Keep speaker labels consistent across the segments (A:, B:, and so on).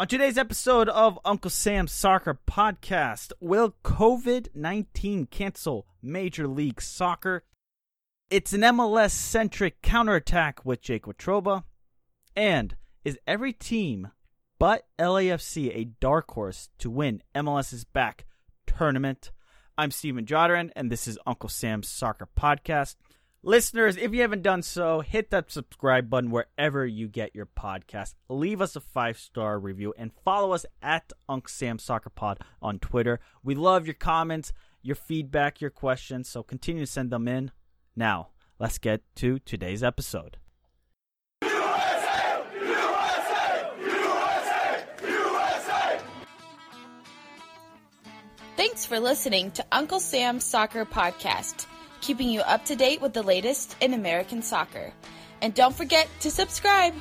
A: On today's episode of Uncle Sam's Soccer Podcast, will COVID 19 cancel Major League Soccer? It's an MLS centric counterattack with Jake Watroba. And is every team but LAFC a dark horse to win MLS's back tournament? I'm Steven Jodren, and this is Uncle Sam's Soccer Podcast. Listeners, if you haven't done so, hit that subscribe button wherever you get your podcast. Leave us a five star review and follow us at Unc Sam Soccer Pod on Twitter. We love your comments, your feedback, your questions, so continue to send them in. Now, let's get to today's episode.
B: Thanks for listening to Uncle Sam's Soccer Podcast keeping you up to date with the latest in American soccer. And don't forget to subscribe.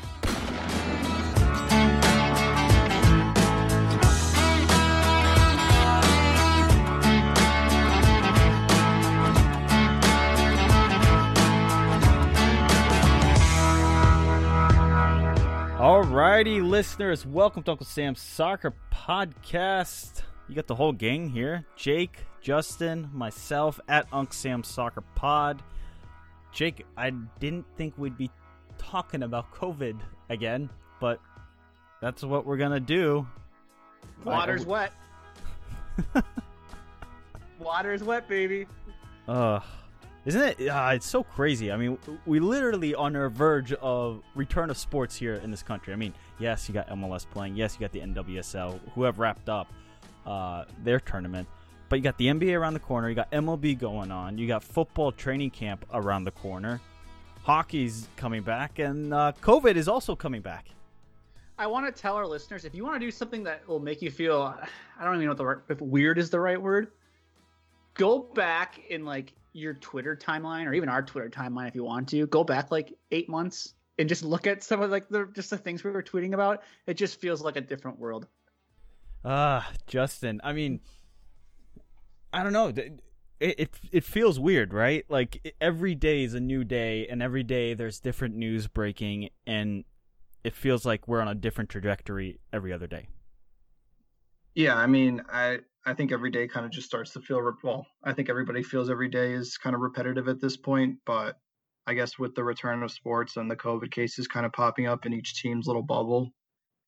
A: Alrighty, listeners, welcome to Uncle Sam's Soccer Podcast. You got the whole gang here Jake, Justin, myself at Unc Sam Soccer Pod. Jake, I didn't think we'd be talking about COVID again, but that's what we're gonna do.
C: Water's wet. Water's wet, baby.
A: Uh, isn't it? Uh, it's so crazy. I mean, we literally on our verge of return of sports here in this country. I mean, yes, you got MLS playing. Yes, you got the NWSL, who have wrapped up uh, their tournament. But you got the NBA around the corner. You got MLB going on. You got football training camp around the corner. Hockey's coming back, and uh, COVID is also coming back.
C: I want to tell our listeners if you want to do something that will make you feel, I don't even know what the right, if weird is the right word. Go back in like your Twitter timeline or even our Twitter timeline if you want to. Go back like eight months and just look at some of like the just the things we were tweeting about. It just feels like a different world.
A: Ah, uh, Justin. I mean, I don't know. It, it it feels weird, right? Like every day is a new day, and every day there's different news breaking, and it feels like we're on a different trajectory every other day.
D: Yeah, I mean, I I think every day kind of just starts to feel well. I think everybody feels every day is kind of repetitive at this point, but I guess with the return of sports and the COVID cases kind of popping up in each team's little bubble,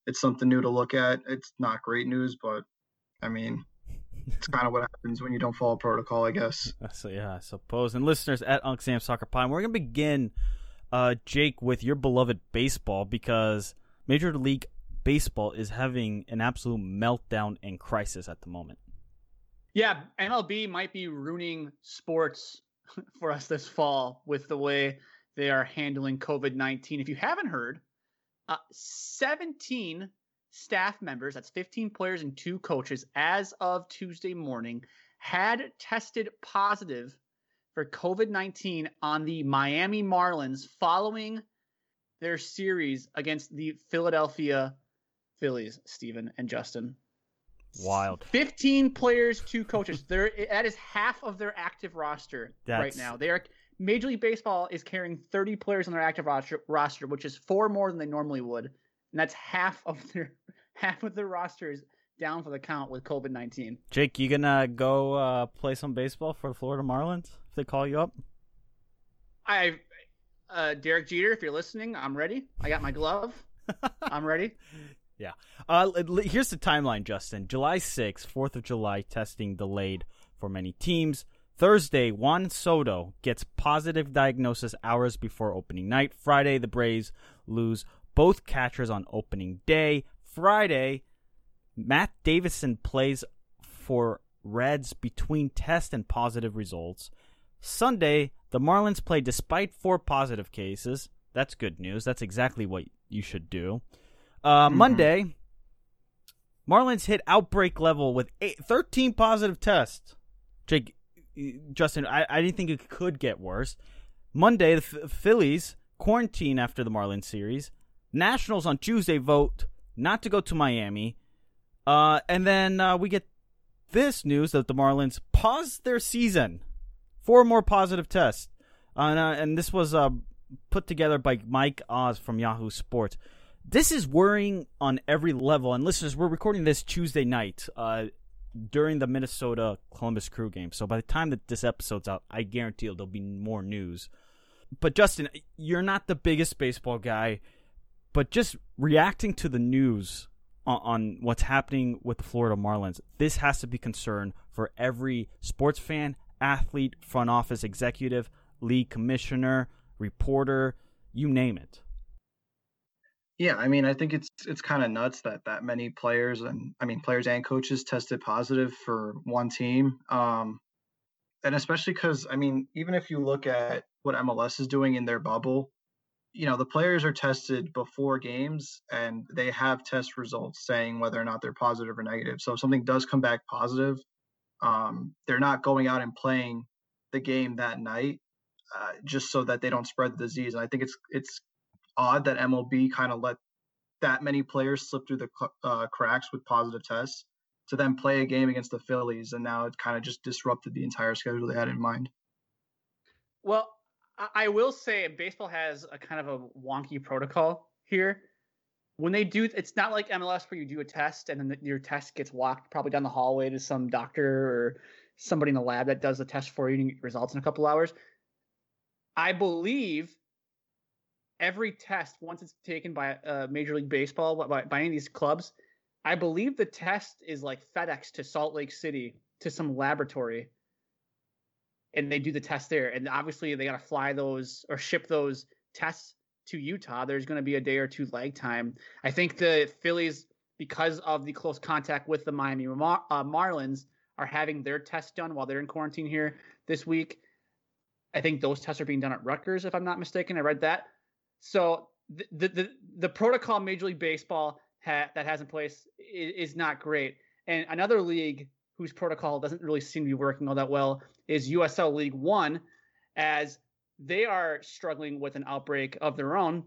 D: it's something new to look at. It's not great news, but I mean, it's kind of what happens when you don't follow protocol, I guess.
A: So yeah, I suppose. And listeners at Unc Sam Soccer Pie, we're gonna begin, uh, Jake, with your beloved baseball because Major League Baseball is having an absolute meltdown and crisis at the moment.
C: Yeah, MLB might be ruining sports for us this fall with the way they are handling COVID nineteen. If you haven't heard, uh, seventeen staff members, that's 15 players and two coaches, as of Tuesday morning, had tested positive for COVID 19 on the Miami Marlins following their series against the Philadelphia Phillies, Stephen and Justin.
A: Wild.
C: 15 players, two coaches. There that is half of their active roster That's... right now. They are Major League Baseball is carrying 30 players on their active roster, roster, which is four more than they normally would. And that's half of their half of the roster is down for the count with COVID nineteen.
A: Jake, you gonna go uh, play some baseball for the Florida Marlins if they call you up?
C: I, uh, Derek Jeter, if you're listening, I'm ready. I got my glove. I'm ready.
A: Yeah. Uh, here's the timeline, Justin. July 6th, 4th of July, testing delayed for many teams. Thursday, Juan Soto gets positive diagnosis hours before opening night. Friday, the Braves lose both catchers on opening day. Friday, Matt Davidson plays for Reds between test and positive results. Sunday, the Marlins play despite four positive cases. That's good news. That's exactly what you should do. Uh, mm-hmm. Monday, Marlins hit outbreak level with eight, 13 positive tests. Jake, Justin, I, I didn't think it could get worse. Monday, the F- Phillies quarantine after the Marlins series. Nationals on Tuesday vote not to go to Miami. Uh, and then uh, we get this news that the Marlins paused their season. Four more positive tests. Uh, and, uh, and this was uh, put together by Mike Oz from Yahoo Sports. this is worrying on every level. And listeners, we're recording this Tuesday night uh, during the Minnesota Columbus Crew game. So by the time that this episode's out, I guarantee there'll be more news. But Justin, you're not the biggest baseball guy, but just reacting to the news on, on what's happening with the Florida Marlins, this has to be concern for every sports fan, athlete, front office executive, league commissioner, reporter, you name it.
D: Yeah, I mean, I think it's it's kind of nuts that that many players and I mean players and coaches tested positive for one team. Um, and especially because I mean, even if you look at what MLS is doing in their bubble, you know, the players are tested before games and they have test results saying whether or not they're positive or negative. So if something does come back positive, um, they're not going out and playing the game that night uh, just so that they don't spread the disease. And I think it's it's odd that MLB kind of let that many players slip through the uh, cracks with positive tests to then play a game against the Phillies, and now it kind of just disrupted the entire schedule they had in mind.
C: Well, I will say baseball has a kind of a wonky protocol here. When they do, it's not like MLS where you do a test and then your test gets walked probably down the hallway to some doctor or somebody in the lab that does the test for you and you get results in a couple hours. I believe every test once it's taken by uh, Major League Baseball by, by any of these clubs, I believe the test is like FedEx to Salt Lake City to some laboratory, and they do the test there. And obviously, they got to fly those or ship those tests to Utah. There's going to be a day or two lag time. I think the Phillies, because of the close contact with the Miami Mar- uh, Marlins, are having their test done while they're in quarantine here this week. I think those tests are being done at Rutgers, if I'm not mistaken. I read that. So the the the, the protocol Major League Baseball ha- that has in place is, is not great. And another league whose protocol doesn't really seem to be working all that well is USL League One, as they are struggling with an outbreak of their own.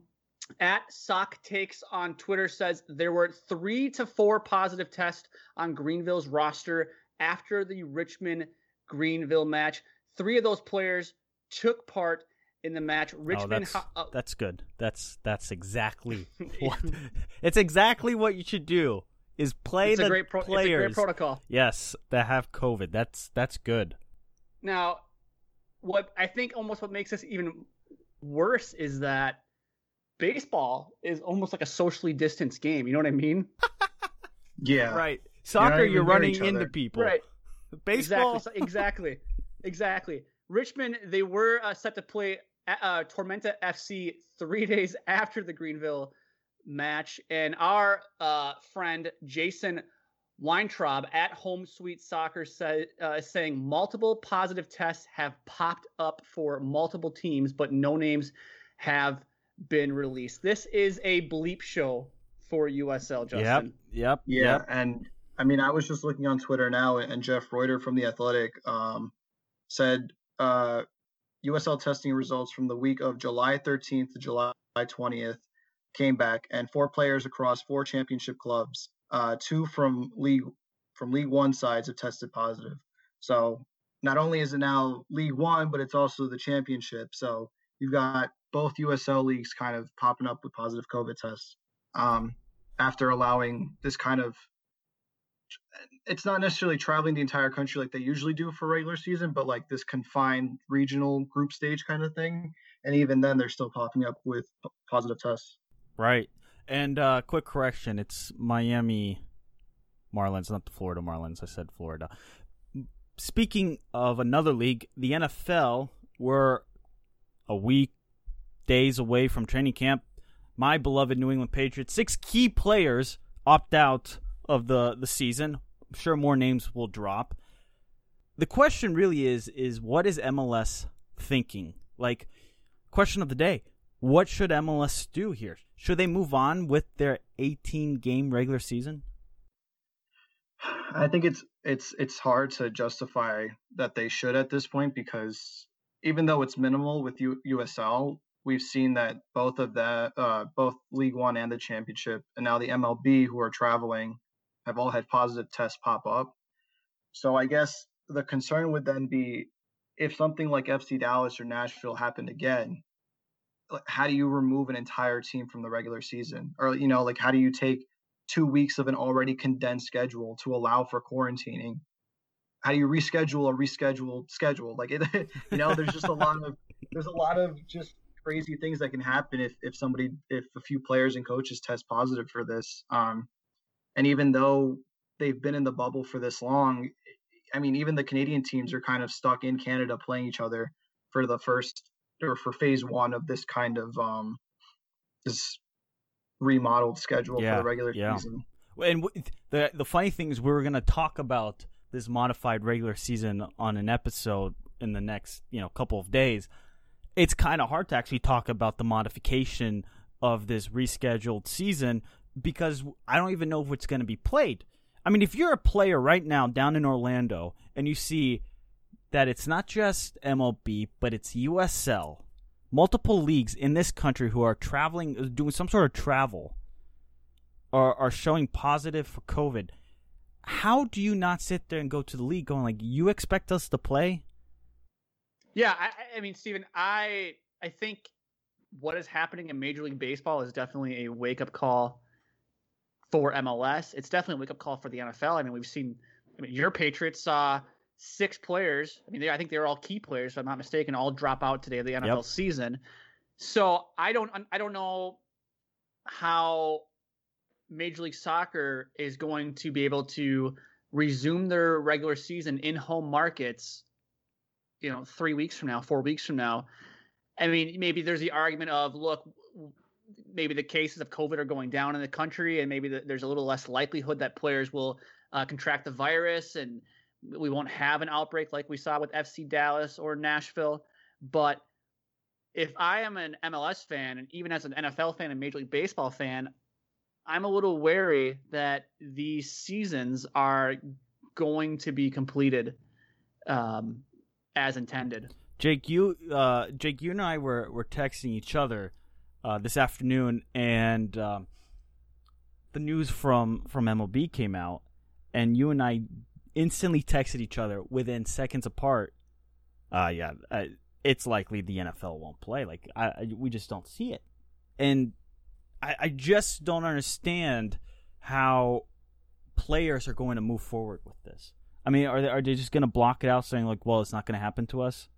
C: At Sock Takes on Twitter says there were three to four positive tests on Greenville's roster after the Richmond Greenville match. Three of those players took part in the match. Oh, Richmond.
A: Oh, that's, uh, that's good. That's that's exactly what. it's exactly what you should do. Is play
C: it's
A: the
C: a great pro-
A: players.
C: It's a great protocol.
A: Yes, that have COVID. That's that's good.
C: Now, what I think almost what makes this even worse is that baseball is almost like a socially distanced game. You know what I mean?
D: yeah.
A: Right. Soccer, you're, you're running into people.
C: Right.
A: Baseball.
C: Exactly. exactly. exactly. Richmond, they were uh, set to play uh, Tormenta FC three days after the Greenville match, and our uh, friend Jason Weintraub at Home Sweet Soccer said, uh, saying multiple positive tests have popped up for multiple teams, but no names have been released. This is a bleep show for USL, Justin.
A: Yep. Yep.
D: Yeah,
A: yep.
D: and I mean, I was just looking on Twitter now, and Jeff Rueter from the Athletic um, said uh, USL testing results from the week of July 13th to July 20th came back, and four players across four championship clubs, uh, two from league from League One sides have tested positive. So not only is it now League One, but it's also the championship. So you've got both USL leagues kind of popping up with positive COVID tests um, after allowing this kind of it's not necessarily traveling the entire country like they usually do for regular season, but like this confined regional group stage kind of thing. And even then, they're still popping up with positive tests.
A: Right. And uh, quick correction: it's Miami Marlins, not the Florida Marlins. I said Florida. Speaking of another league, the NFL. We're a week, days away from training camp. My beloved New England Patriots, six key players opt out of the the season. I'm sure more names will drop. The question really is is what is MLS thinking? Like question of the day, what should MLS do here? Should they move on with their 18 game regular season?
D: I think it's it's it's hard to justify that they should at this point because even though it's minimal with U- USL, we've seen that both of that, uh, both League One and the Championship, and now the MLB, who are traveling, have all had positive tests pop up. So I guess the concern would then be if something like FC Dallas or Nashville happened again, how do you remove an entire team from the regular season? Or, you know, like how do you take two weeks of an already condensed schedule to allow for quarantining? How do you reschedule a rescheduled schedule? Like it, you know, there's just a lot of there's a lot of just crazy things that can happen if if somebody if a few players and coaches test positive for this. Um, and even though they've been in the bubble for this long, I mean, even the Canadian teams are kind of stuck in Canada playing each other for the first or for phase one of this kind of um this remodeled schedule yeah, for the regular yeah. season.
A: And the the funny thing is, we were going to talk about this modified regular season on an episode in the next you know couple of days. It's kind of hard to actually talk about the modification of this rescheduled season because I don't even know if it's going to be played. I mean, if you're a player right now down in Orlando and you see that it's not just MLB, but it's USL, multiple leagues in this country who are traveling, doing some sort of travel, are, are showing positive for COVID. How do you not sit there and go to the league going like, you expect us to play?
C: Yeah, I, I mean, Stephen, I I think what is happening in Major League Baseball is definitely a wake up call for MLS. It's definitely a wake up call for the NFL. I mean, we've seen. I mean, your Patriots saw six players. I mean, they, I think they're all key players, if I'm not mistaken, all drop out today of the NFL yep. season. So I don't, I don't know how Major League Soccer is going to be able to resume their regular season in home markets. You know, three weeks from now, four weeks from now. I mean, maybe there's the argument of, look, maybe the cases of COVID are going down in the country, and maybe the, there's a little less likelihood that players will uh, contract the virus, and we won't have an outbreak like we saw with FC Dallas or Nashville. But if I am an MLS fan, and even as an NFL fan and Major League Baseball fan, I'm a little wary that these seasons are going to be completed um, as intended.
A: Jake, you, uh, Jake, you and I were were texting each other uh, this afternoon, and um, the news from from MLB came out, and you and I instantly texted each other within seconds apart. Uh, yeah, uh, it's likely the NFL won't play. Like, I, I we just don't see it, and I, I just don't understand how players are going to move forward with this. I mean, are they are they just going to block it out, saying like, "Well, it's not going to happen to us"?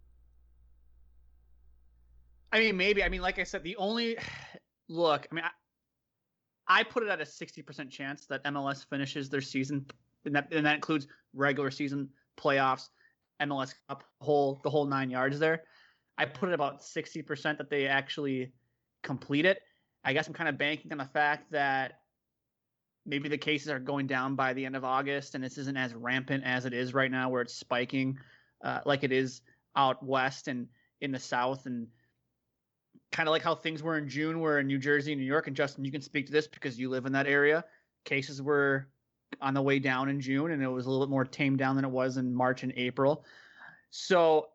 C: I mean, maybe. I mean, like I said, the only look. I mean, I, I put it at a sixty percent chance that MLS finishes their season and that and that includes regular season playoffs, MLS Cup, whole the whole nine yards there. I put it about sixty percent that they actually complete it. I guess I'm kind of banking on the fact that maybe the cases are going down by the end of August, and this isn't as rampant as it is right now, where it's spiking uh, like it is out west and in the south, and kind of like how things were in June, where in New Jersey New York. And Justin, you can speak to this because you live in that area. Cases were on the way down in June, and it was a little bit more tamed down than it was in March and April. So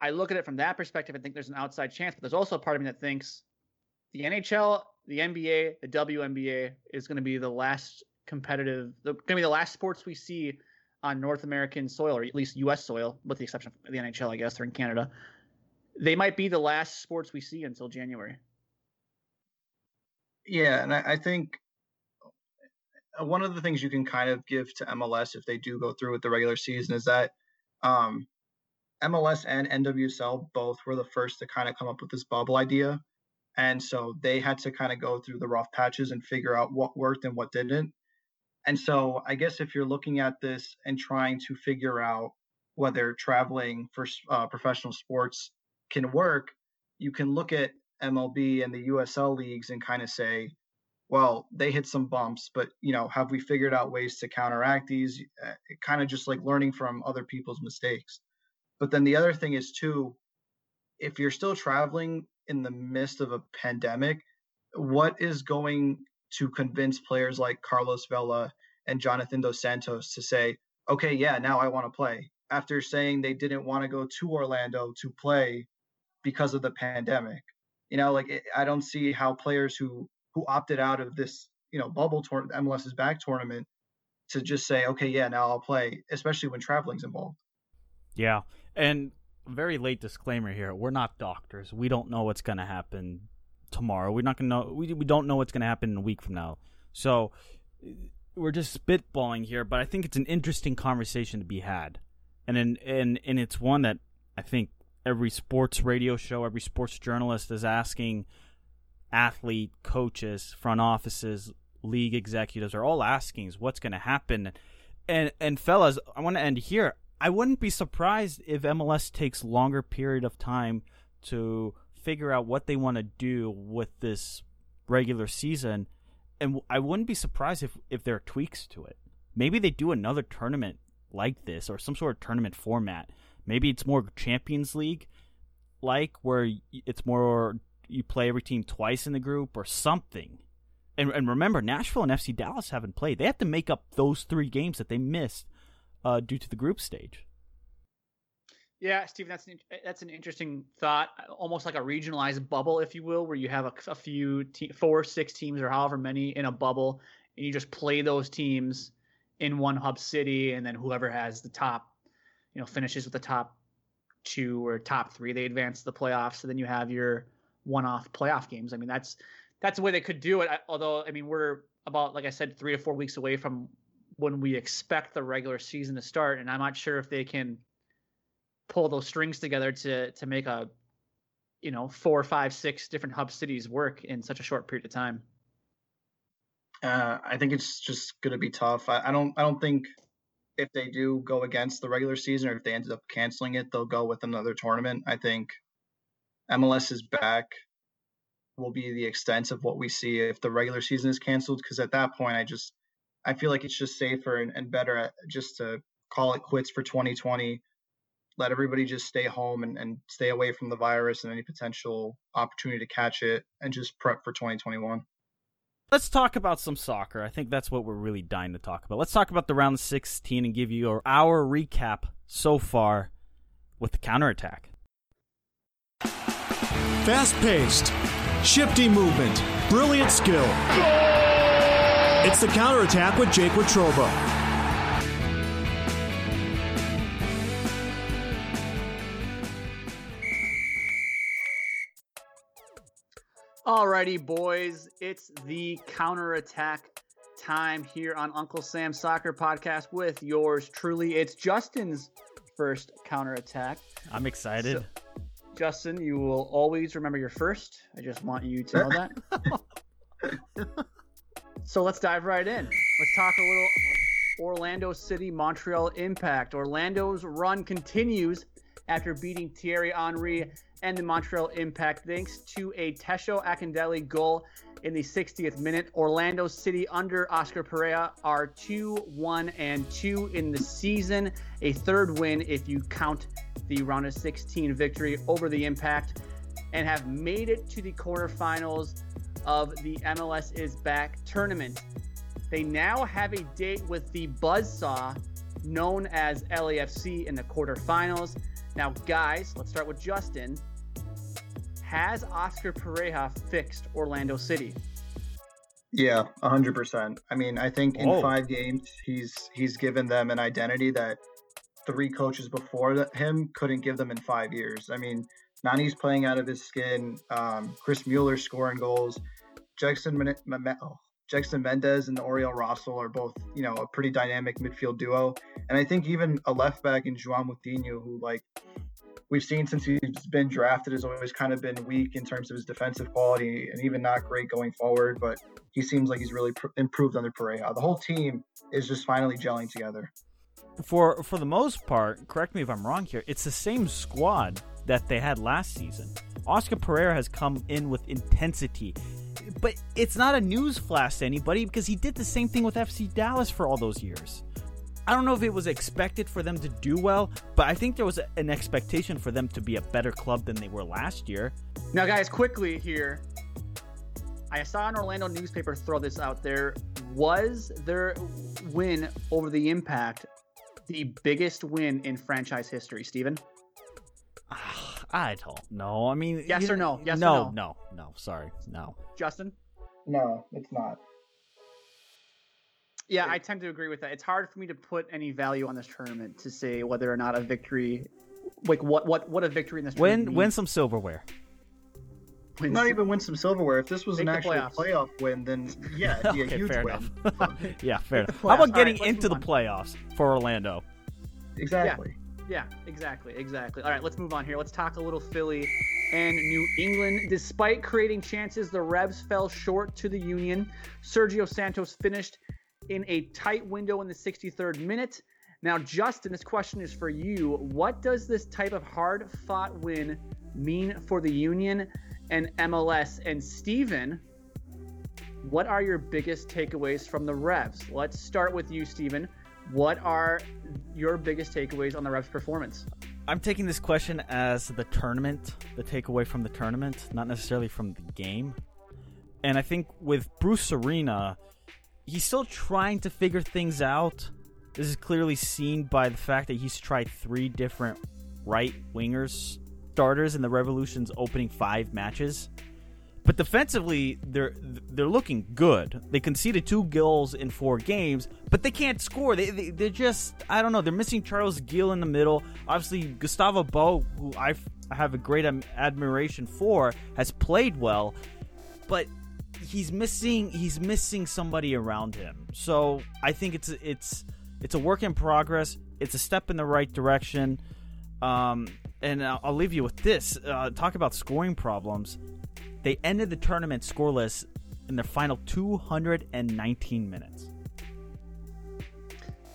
C: I look at it from that perspective and think there's an outside chance, but there's also a part of me that thinks the NHL, the NBA, the WNBA is going to be the last competitive, going to be the last sports we see on North American soil, or at least U.S. soil, with the exception of the NHL, I guess they're in Canada. They might be the last sports we see until January.
D: Yeah, and I, I think one of the things you can kind of give to MLS if they do go through with the regular season is that um, MLS and NWSL both were the first to kind of come up with this bubble idea. And so they had to kind of go through the rough patches and figure out what worked and what didn't. And so I guess if you're looking at this and trying to figure out whether traveling for uh, professional sports can work, you can look at MLB and the USL leagues and kind of say, well, they hit some bumps, but you know, have we figured out ways to counteract these? Uh, kind of just like learning from other people's mistakes. But then the other thing is too, if you're still traveling in the midst of a pandemic, what is going to convince players like Carlos Vela and Jonathan Dos Santos to say, okay, yeah, now I want to play after saying they didn't want to go to Orlando to play because of the pandemic? You know, like I don't see how players who who opted out of this, you know, bubble tournament, MLS's back tournament, to just say, okay, yeah, now I'll play, especially when traveling's involved.
A: Yeah, and very late disclaimer here: we're not doctors. We don't know what's going to happen tomorrow. We're not gonna know. We we don't know what's gonna happen in a week from now. So we're just spitballing here, but I think it's an interesting conversation to be had, and and and, and it's one that I think every sports radio show, every sports journalist is asking athlete coaches, front offices, league executives are all asking is what's going to happen. And and fellas, I want to end here. I wouldn't be surprised if MLS takes longer period of time to figure out what they want to do with this regular season, and I wouldn't be surprised if if there are tweaks to it. Maybe they do another tournament like this or some sort of tournament format. Maybe it's more Champions League like where it's more you play every team twice in the group or something. And, and remember, Nashville and FC Dallas haven't played. They have to make up those three games that they missed uh, due to the group stage.
C: Yeah, Stephen, that's an, that's an interesting thought. Almost like a regionalized bubble, if you will, where you have a, a few, te- four, six teams, or however many in a bubble, and you just play those teams in one hub city, and then whoever has the top, you know, finishes with the top two or top three, they advance to the playoffs. So then you have your one-off playoff games. I mean, that's that's the way they could do it. Although, I mean, we're about, like I said, three to four weeks away from when we expect the regular season to start, and I'm not sure if they can pull those strings together to to make a, you know, four, five, six different hub cities work in such a short period of time.
D: Uh, I think it's just going to be tough. I, I don't. I don't think if they do go against the regular season or if they ended up canceling it, they'll go with another tournament. I think MLS is back will be the extent of what we see if the regular season is canceled. Because at that point, I just I feel like it's just safer and, and better just to call it quits for 2020. Let everybody just stay home and, and stay away from the virus and any potential opportunity to catch it, and just prep for 2021.
A: Let's talk about some soccer. I think that's what we're really dying to talk about. Let's talk about the round 16 and give you our recap so far with the counterattack.
E: Fast paced, shifty movement, brilliant skill. It's the counterattack with Jake Watroba.
C: Alrighty, boys, it's the counterattack time here on Uncle Sam Soccer Podcast with yours truly. It's Justin's first counterattack.
A: I'm excited.
C: So, Justin, you will always remember your first. I just want you to know that. so let's dive right in. Let's talk a little Orlando City Montreal Impact. Orlando's run continues after beating Thierry Henry and the Montreal Impact thanks to a Tesho Akindele goal in the 60th minute. Orlando City under Oscar Pareja are 2 1 and 2 in the season, a third win if you count the round of 16 victory over the Impact, and have made it to the quarterfinals of the MLS is Back tournament. They now have a date with the Buzzsaw known as LAFC in the quarterfinals. Now, guys, let's start with Justin. Has Oscar Pareja fixed Orlando City?
D: Yeah, hundred percent. I mean, I think in Whoa. five games, he's he's given them an identity that three coaches before him couldn't give them in five years. I mean, Nani's playing out of his skin. Um, Chris Mueller scoring goals. Jackson oh, Jackson Mendez and Oriol Rosell are both, you know, a pretty dynamic midfield duo. And I think even a left back in Juan Moutinho, who like we've seen since he's been drafted has always kind of been weak in terms of his defensive quality and even not great going forward. But he seems like he's really pr- improved under Pareja. The whole team is just finally gelling together.
A: For for the most part, correct me if I'm wrong here. It's the same squad that they had last season. Oscar Pareja has come in with intensity. But it's not a news flash to anybody because he did the same thing with FC Dallas for all those years. I don't know if it was expected for them to do well, but I think there was a, an expectation for them to be a better club than they were last year.
C: Now, guys, quickly here. I saw an Orlando newspaper throw this out there. Was their win over the Impact the biggest win in franchise history, Steven?
A: Ah, I don't know. I mean,
C: yes or no? Yes
A: no,
C: or no?
A: No, no. Sorry, no.
C: Justin?
D: No, it's not.
C: Yeah, I tend to agree with that. It's hard for me to put any value on this tournament to say whether or not a victory, like what what what a victory in this
A: win win some silverware.
C: wins.
D: Not even win some silverware. If this was
C: Make
D: an
C: the
D: actual
C: playoffs.
D: playoff win, then yeah, it'd be
A: okay,
D: a huge
A: fair
D: win.
A: enough. yeah, fair enough. How
C: playoffs.
A: about
C: All right,
A: getting
C: let's
A: into the
C: move on.
A: playoffs for Orlando?
D: Exactly.
C: Yeah, exactly, exactly. All right, let's move on here. Let's talk a little Philly and New England. Despite creating chances, the Revs fell short to the Union. Sergio Santos finished in a tight window in the 63rd minute. Now, Justin, this question is for you. What does this type of hard fought win mean for the Union and MLS? And Steven, what are your biggest takeaways from the Revs? Let's start with you, Steven. What are your biggest takeaways on the Revs' performance?
A: I'm taking this question as the tournament, the takeaway from the tournament, not necessarily from the game. And I think with Bruce Arena, he's still trying to figure things out. This is clearly seen by the fact that he's tried three different right wingers starters in the Revolution's opening five matches. But defensively, they're they're looking good. They conceded two goals in four games, but they can't score. They, they they're just I don't know. They're missing Carles Gil in the middle. Obviously, Gustavo Bou, who I have a great admiration for, has played well, but he's missing he's missing somebody around him. So I think it's it's it's a work in progress. It's a step in the right direction. Um, and I'll, I'll leave you with this. Uh, talk about scoring problems. They ended the tournament scoreless in their final 219 minutes.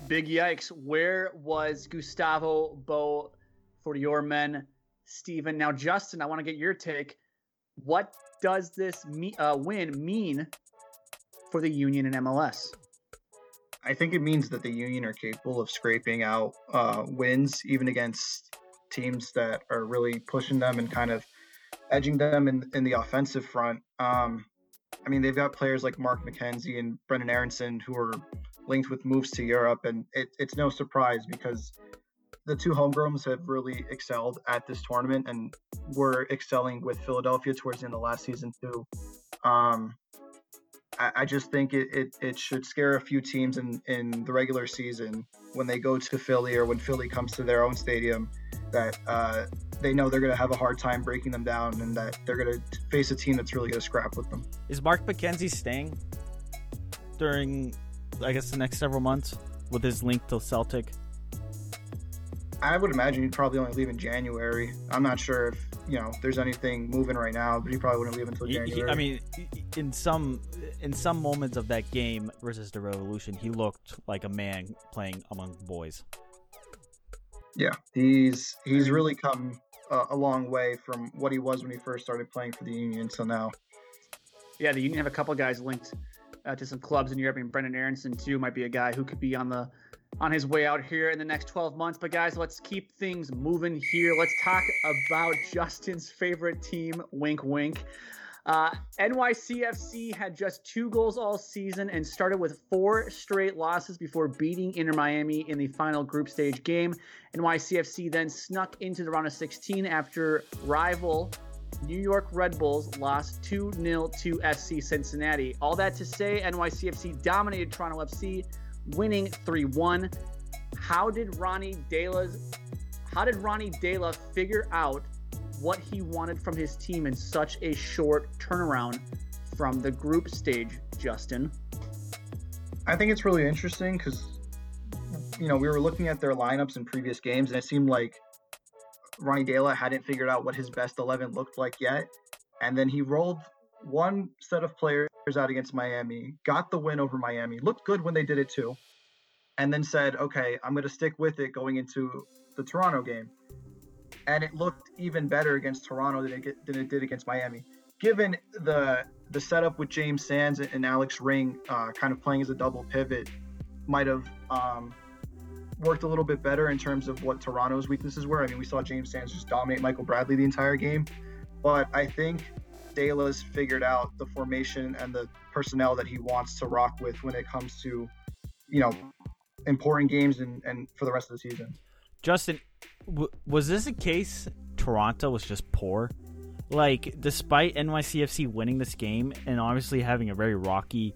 C: Big yikes. Where was Gustavo Bou for your men, Steven? Now, Justin, I want to get your take. What does this me- uh, win mean for the Union and MLS?
D: I think it means that the Union are capable of scraping out uh, wins, even against teams that are really pushing them and kind of edging them in, in the offensive front. Um, I mean, they've got players like Mark McKenzie and Brenden Aaronson who are linked with moves to Europe, and it, it's no surprise because the two homegrowns have really excelled at this tournament and were excelling with Philadelphia towards the end of last season too. Um, I, I just think it, it, it should scare a few teams in, in the regular season when they go to Philly or when Philly comes to their own stadium that uh, they know they're going to have a hard time breaking them down and that they're going to face a team that's really going to scrap with them.
A: Is Mark McKenzie staying during, I guess, the next several months with his link to Celtic?
D: I would imagine he'd probably only leave in January. I'm not sure if you know there's anything moving right now, but he probably wouldn't leave until
A: He- he-
D: January.
A: I mean, in some in some moments of that game versus the Revolution, he looked like a man playing among boys.
D: yeah, he's he's really come uh, a long way from what he was when he first started playing for the Union till now.
C: Yeah, the Union have a couple guys linked uh, to some clubs in Europe. I mean, Brenden Aaronson too might be a guy who could be on the on his way out here in the next 12 months. But guys, let's keep things moving here. Let's talk about Justin's favorite team. Wink, wink. Uh, NYCFC had just two goals all season and started with four straight losses before beating Inter Miami in the final group stage game. NYCFC then snuck into the round of 16 after rival New York Red Bulls lost 2 0 to FC Cincinnati. All that to say, NYCFC dominated Toronto FC, winning 3 1. How did Ronny Deila's how did Ronny Deila figure out what he wanted from his team in such a short turnaround from the group stage, Justin?
D: I think it's really interesting because, you know, we were looking at their lineups in previous games, and it seemed like Ronny Deila hadn't figured out what his best 11 looked like yet. And then he rolled one set of players out against Miami, got the win over Miami, looked good when they did it too, and then said, okay, I'm going to stick with it going into the Toronto game. And it looked even better against Toronto than it, than it did against Miami. Given the the setup with James Sands and Alex Ring uh, kind of playing as a double pivot might have um, worked a little bit better in terms of what Toronto's weaknesses were. I mean, we saw James Sands just dominate Michael Bradley the entire game, but I think Deila's figured out the formation and the personnel that he wants to rock with when it comes to, you know, important games and, and for the rest of the season.
A: Justin, w- was this a case Toronto was just poor? Like, despite NYCFC winning this game and obviously having a very rocky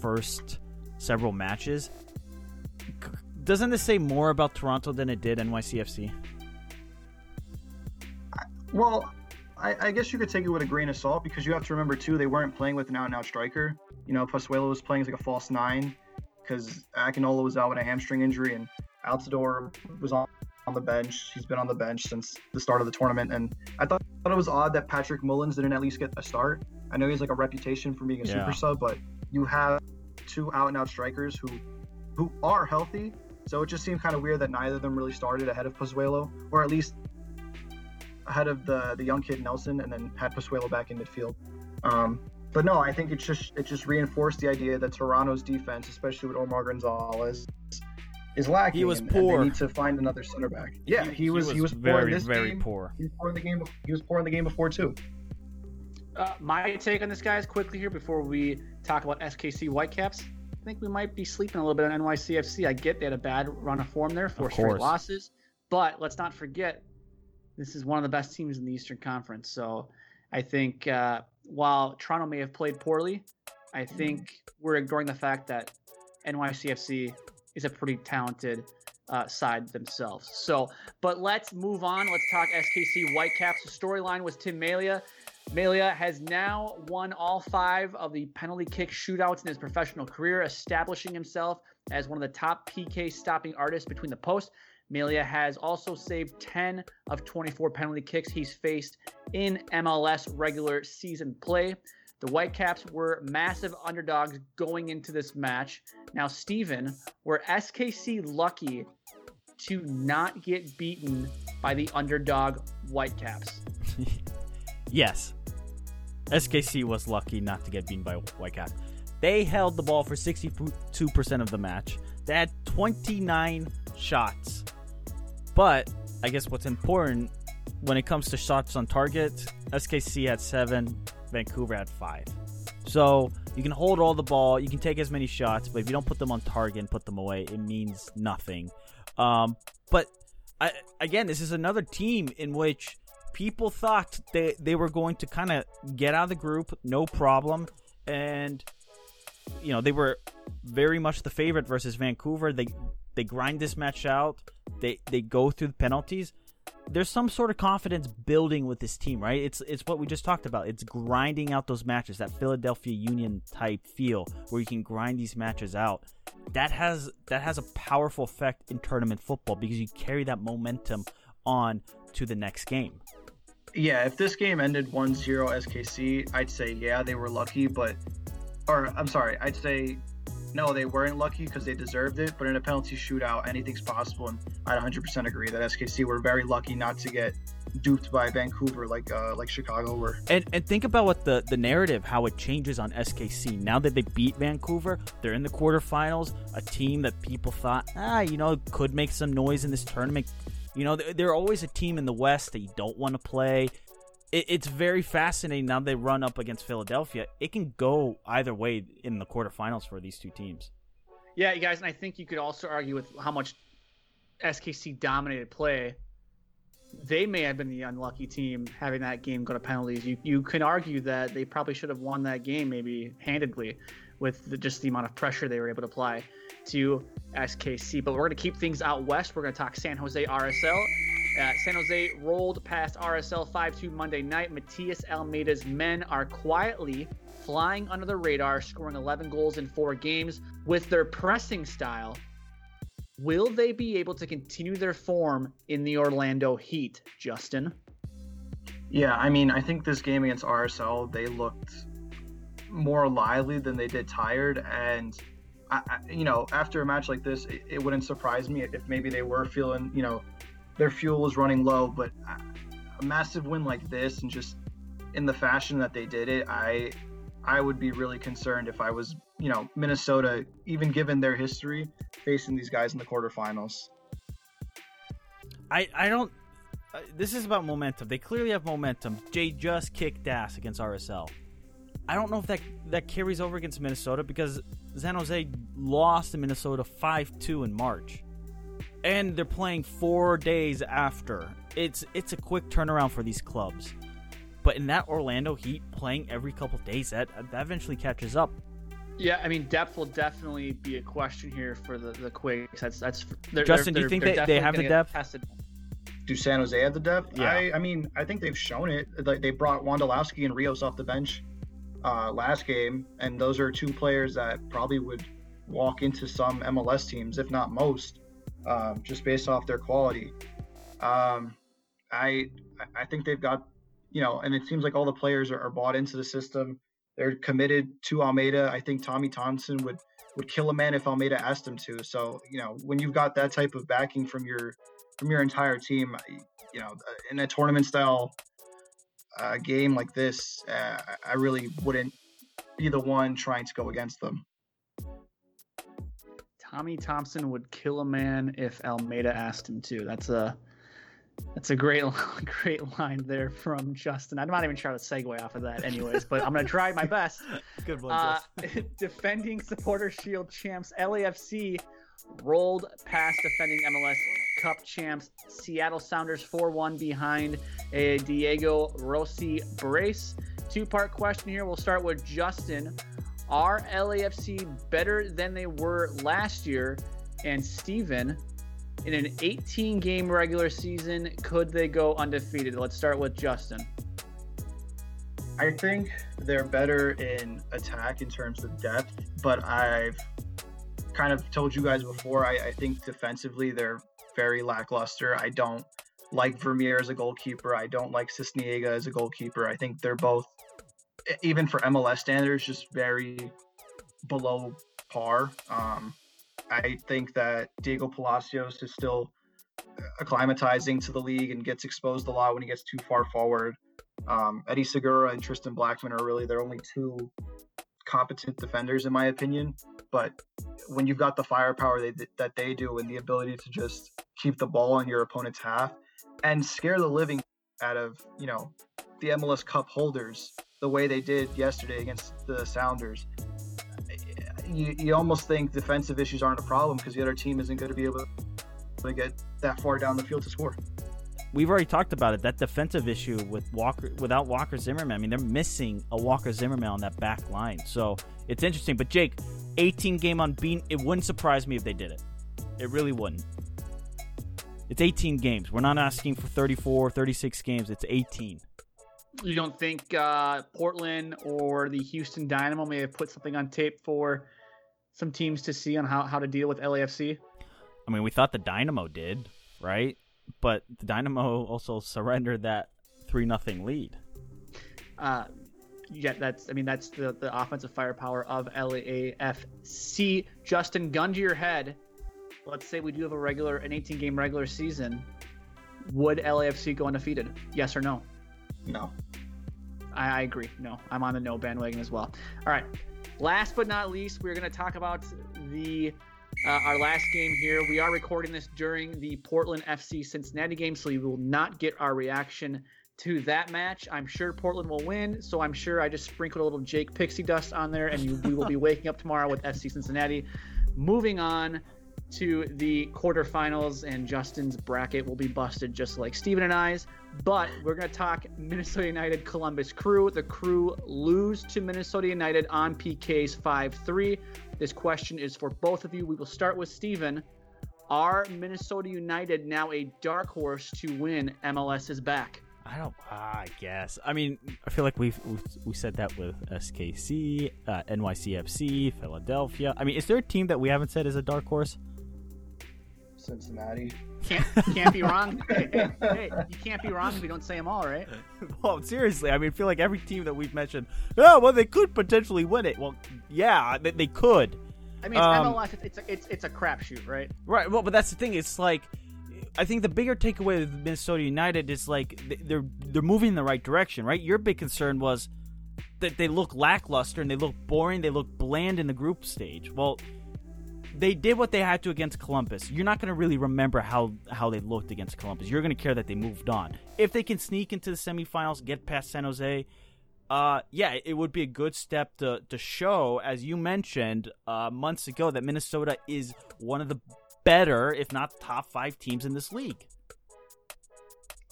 A: first several matches, c- doesn't this say more about Toronto than it did NYCFC?
D: Well, I, I, guess you could take it with a grain of salt because you have to remember too they weren't playing with an out and out striker. You know, Pozuelo was playing as like a false nine because Akinola was out with a hamstring injury and Altidore was on, on the bench. He's been on the bench since the start of the tournament, and I thought, thought it was odd that Patrick Mullins didn't at least get a start. I know he's like a reputation for being a yeah. super sub, but you have two out and out strikers who who are healthy. So it just seemed kind of weird that neither of them really started ahead of Pozuelo, or at least ahead of the the young kid Nelson, and then had Pozuelo back in midfield. Um, but no, I think it just it just reinforced the idea that Toronto's defense, especially with Omar Gonzalez, is lacking.
A: He was
D: and,
A: poor.
D: And they need to find another center back. Yeah, he, he, was, he was
A: very
D: poor in this
A: very
D: game.
A: poor.
D: He was poor in the game. He was poor in the game before too.
C: Uh, my take on this, guys, quickly here before we talk about SKC Whitecaps. I think we might be sleeping a little bit on NYCFC. I get they had a bad run of form there, four straight losses, but let's not forget this is one of the best teams in the Eastern Conference. So I think uh, while Toronto may have played poorly, I think we're ignoring the fact that NYCFC is a pretty talented uh, side themselves. So, but let's move on. Let's talk SKC Whitecaps. The storyline was Tim Melia. Melia has now won all five of the penalty kick shootouts in his professional career, establishing himself as one of the top PK stopping artists between the posts. Melia has also saved 10 of 24 penalty kicks he's faced in MLS regular season play. The Whitecaps were massive underdogs going into this match. Now, Steven, were SKC lucky to not get beaten by the underdog Whitecaps?
A: yes. SKC was lucky not to get beaten by Whitecaps. They held the ball for 62% of the match. They had 29 shots. But I guess what's important when it comes to shots on target, SKC had seven, Vancouver had five. So you can hold all the ball, you can take as many shots, but if you don't put them on target and put them away, it means nothing. Um, but I, again, this is another team in which people thought they, they were going to kind of get out of the group, no problem, and you know they were very much the favorite versus Vancouver. They they grind this match out. They they go through the penalties there's some sort of confidence building with this team, right? It's it's what we just talked about. It's grinding out those matches, that Philadelphia Union type feel where you can grind these matches out. That has that has a powerful effect in tournament football because you carry that momentum on to the next game.
D: Yeah, if this game ended 1-0 SKC, I'd say yeah, they were lucky, but or I'm sorry, I'd say no, they weren't lucky because they deserved it. But in a penalty shootout, anything's possible. And I'd 100% agree that SKC were very lucky not to get duped by Vancouver like uh, like Chicago were.
A: And and think about what the the narrative how it changes on SKC now that they beat Vancouver. They're in the quarterfinals, a team that people thought ah you know could make some noise in this tournament. You know they're always a team in the West that you don't want to play it, it's very fascinating now they run up against Philadelphia. It can go either way in the quarterfinals for these two teams.
C: Yeah, you guys, and I think you could also argue with how much SKC dominated play. They may have been the unlucky team having that game go to penalties. You you can argue that they probably should have won that game maybe handedly with the, just the amount of pressure they were able to apply to SKC. But we're going to keep things out west. We're going to talk San Jose RSL uh, San Jose rolled past RSL 5 2 Monday night. Matias Almeyda's men are quietly flying under the radar, scoring 11 goals in four games. With their pressing style, will they be able to continue their form in the Orlando Heat, Justin?
D: Yeah, I mean, I think this game against RSL, they looked more lively than they did tired. And, I, I, you know, after a match like this, it, it wouldn't surprise me if maybe they were feeling, you know, their fuel was running low. But a massive win like this, and just in the fashion that they did it, I I would be really concerned if I was, you know, Minnesota, even given their history, facing these guys in the quarterfinals.
A: I I don't. Uh, this is about momentum. They clearly have momentum. Jay just kicked ass against RSL. I don't know if that that carries over against Minnesota because San Jose lost to Minnesota 5-2 in March and they're playing four days after. It's it's a quick turnaround for these clubs. But in that Orlando Heat playing every couple days, that that eventually catches up.
C: Yeah, I mean depth will definitely be a question here for the the Quakes. That's that's
A: they're, Justin. They're, do you think they, they have the depth? Tested.
D: do San Jose have the depth?
A: Yeah.
D: I, I mean, I think they've shown it. Like they brought Wondolowski and Rios off the bench uh, last game, and those are two players that probably would walk into some MLS teams, if not most, um, just based off their quality. Um, I I think they've got, you know, and it seems like all the players are, are bought into the system. They're committed to Almeyda. I think Tommy Thompson would would kill a man if Almeyda asked him to. So you know, when you've got that type of backing from your from your entire team, you know, in a tournament style uh, game like this, uh, I really wouldn't be the one trying to go against them.
C: Tommy Thompson would kill a man if Almeyda asked him to. That's a that's a great great line there from Justin. I'm not even trying to segue off of that, anyways, but I'm gonna try my best.
A: Good one,
C: Uh, defending Supporter Shield champs LAFC rolled past defending MLS Cup champs Seattle Sounders 4-1 behind a Diego Rossi brace. Two-part question here. We'll start with Justin. Are LAFC better than they were last year? And Steven, in an 18 game regular season, could they go undefeated? Let's start with Justin.
D: I think they're better in attack in terms of depth, but I've kind of told you guys before. I, I think defensively they're very lackluster. I don't like Vermeer as a goalkeeper. I don't like Sisniega as a goalkeeper. I think they're both, even for MLS standards, just very below par. Um, I think that Diego Palacios is still acclimatizing to the league and gets exposed a lot when he gets too far forward. Um, Eddie Segura and Tristan Blackmon are really their only two competent defenders, in my opinion. But when you've got the firepower they, that they do and the ability to just keep the ball in your opponent's half and scare the living out of, you know, the MLS Cup holders the way they did yesterday against the Sounders, you, you almost think defensive issues aren't a problem because the other team isn't going to be able to get that far down the field to score.
A: We've already talked about it. That defensive issue with Walker, without Walker Zimmerman, I mean, they're missing a Walker Zimmerman on that back line. So it's interesting. But Jake, 18 game unbeaten. It wouldn't surprise me if they did it. It really wouldn't. It's 18 games. We're not asking for 34, 36 games. It's 18.
C: You don't think uh, Portland or the Houston Dynamo may have put something on tape for some teams to see on how, how to deal with LAFC?
A: I mean, we thought the Dynamo did, right? But the Dynamo also surrendered that three nothing lead.
C: Uh, yeah, that's I mean that's the the offensive firepower of LAFC. Justin, gun to your head. Let's say we do have a regular an 18 game regular season. Would LAFC go undefeated? Yes or no?
D: No.
C: I, I agree. No, I'm on the no bandwagon as well. All right. Last but not least, we're going to talk about the uh, our last game here. We are recording this during the Portland FC Cincinnati game, so you will not get our reaction to that match. I'm sure Portland will win, so I'm sure I just sprinkled a little Jake Pixie dust on there, and you, we will be waking up tomorrow with FC Cincinnati. Moving on to the quarterfinals, and Justin's bracket will be busted just like Steven and I's. But we're going to talk Minnesota United Columbus Crew. The Crew lose to Minnesota United on PKs 5 3. This question is for both of you. We will start with Steven. Are Minnesota United now a dark horse to win MLS is back?
A: I don't. I guess. I mean, I feel like we've, we've we said that with SKC, uh, NYCFC, Philadelphia. I mean, is there a team that we haven't said is a dark horse?
D: Cincinnati.
C: Can't can't be wrong. Hey, hey, hey, you can't be wrong if you don't say them all, right?
A: well, seriously, I mean, I feel like every team that we've mentioned, oh, well, they could potentially win it. Well, yeah, they, they could.
C: I mean, it's
A: Um,
C: MLS. It's, it's a it's it's a crapshoot, right?
A: Right. Well, but that's the thing. It's like, I think the bigger takeaway with Minnesota United is like they're they're moving in the right direction, right? Your big concern was that they look lackluster and they look boring. They look bland in the group stage. Well, they did what they had to against Columbus. You're not going to really remember how how they looked against Columbus. You're going to care that they moved on. If they can sneak into the semifinals, get past San Jose, uh, yeah, it would be a good step to to show, as you mentioned uh, months ago, that Minnesota is one of the better, if not top five teams in this league.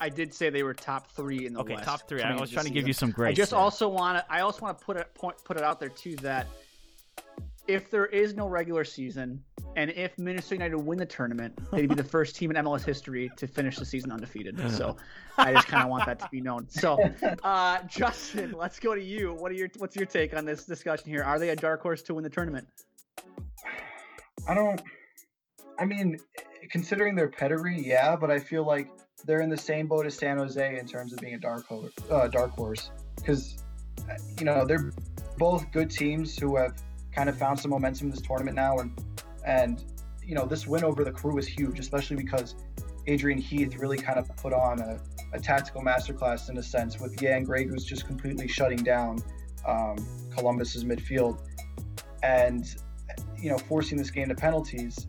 C: I did say they were top three in the
A: Okay,
C: West.
A: top three. I was trying to give you some grace.
C: I just
A: there.
C: also want to. I also want to put it point, put it out there too that if there is no regular season, And if Minnesota United win the tournament, they'd be the first team in MLS history to finish the season undefeated. So I just kind of want that to be known. So, uh, Justin, let's go to you. What are your what's your take on this discussion here? Are they a dark horse to win the tournament?
D: I don't. I mean, considering their pedigree, yeah, but I feel like they're in the same boat as San Jose in terms of being a dark horse. Uh, dark horse, because you know they're both good teams who have kind of found some momentum in this tournament now, and and you know this win over the crew is huge, especially because Adrian Heath really kind of put on a, a tactical masterclass in a sense with Jan Gregus just completely shutting down um, Columbus's midfield, and you know forcing this game to penalties.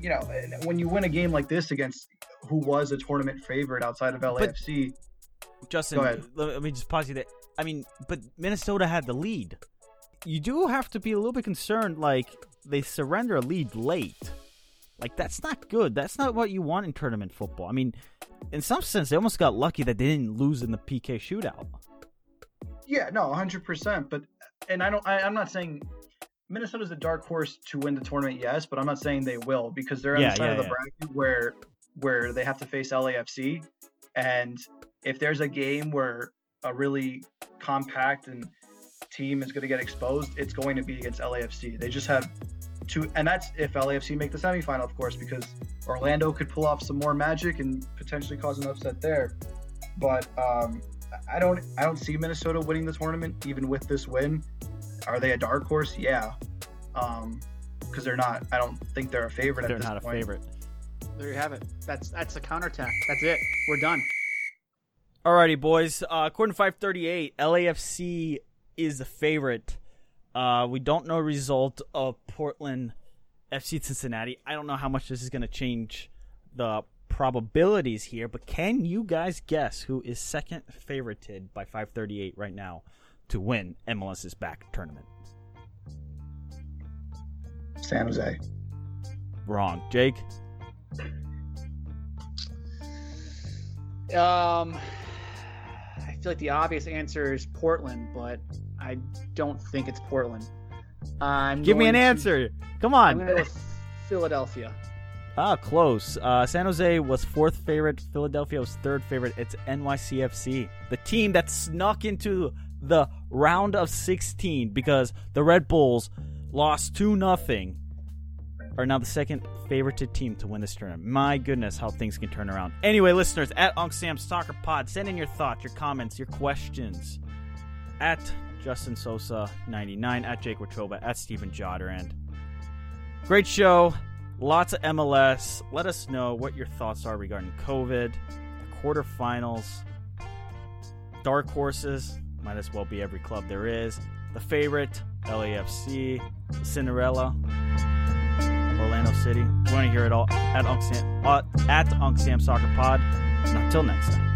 D: You know, when you win a game like this against who was a tournament favorite outside of LAFC.
A: But, Justin, let me just pause you there. I mean, but Minnesota had the lead. You do have to be a little bit concerned, like they surrender a lead late. Like that's not good. That's not what you want in tournament football. I mean, in some sense, they almost got lucky that they didn't lose in the PK shootout.
D: Yeah, no, hundred percent. But and I don't. I, I'm not saying Minnesota's a dark horse to win the tournament, yes, but I'm not saying they will because they're on yeah, the side yeah, of the yeah. bracket where where they have to face LAFC, and if there's a game where a really compact and team is going to get exposed, it's going to be against LAFC. They just have two, and that's if LAFC make the semifinal, of course, because Orlando could pull off some more magic and potentially cause an upset there. But um, I don't, I don't see Minnesota winning the tournament even with this win. Are they a dark horse? Yeah, because um, they're not. I don't think they're a favorite.
A: They're
D: at this
A: not
D: point.
A: a favorite.
C: There you have it. That's that's a counterattack. That's it. We're done.
A: Alrighty, boys. Uh, according to 538, LAFC is the favorite. Uh, we don't know result of Portland FC Cincinnati. I don't know how much this is going to change the probabilities here, but can you guys guess who is second favorited by 538 right now to win MLS's back tournament?
D: San Jose.
A: Wrong. Jake?
C: Um, I feel like the obvious answer is Portland, but I don't think it's Portland. I'm
A: Give me an to, answer. Come on.
C: I'm going to go Philadelphia.
A: Ah, close. Uh, San Jose was fourth favorite. Philadelphia was third favorite. It's NYCFC, the team that snuck into the round of 16 because the Red Bulls lost 2 nothing are now the second favorited team to win this tournament. My goodness, how things can turn around. Anyway, listeners, at Unc Sam Soccer Pod, send in your thoughts, your comments, your questions. At Justin Sosa 99, at Jake Watroba, at Stephen Joderand. Great show. Lots of MLS. Let us know what your thoughts are regarding COVID, the quarterfinals, dark horses. Might as well be every club there is. The favorite, LAFC, Cinderella. Orlando City. We want to hear it all at Unc Sam, uh, at Unc Sam Soccer Pod. Until next time.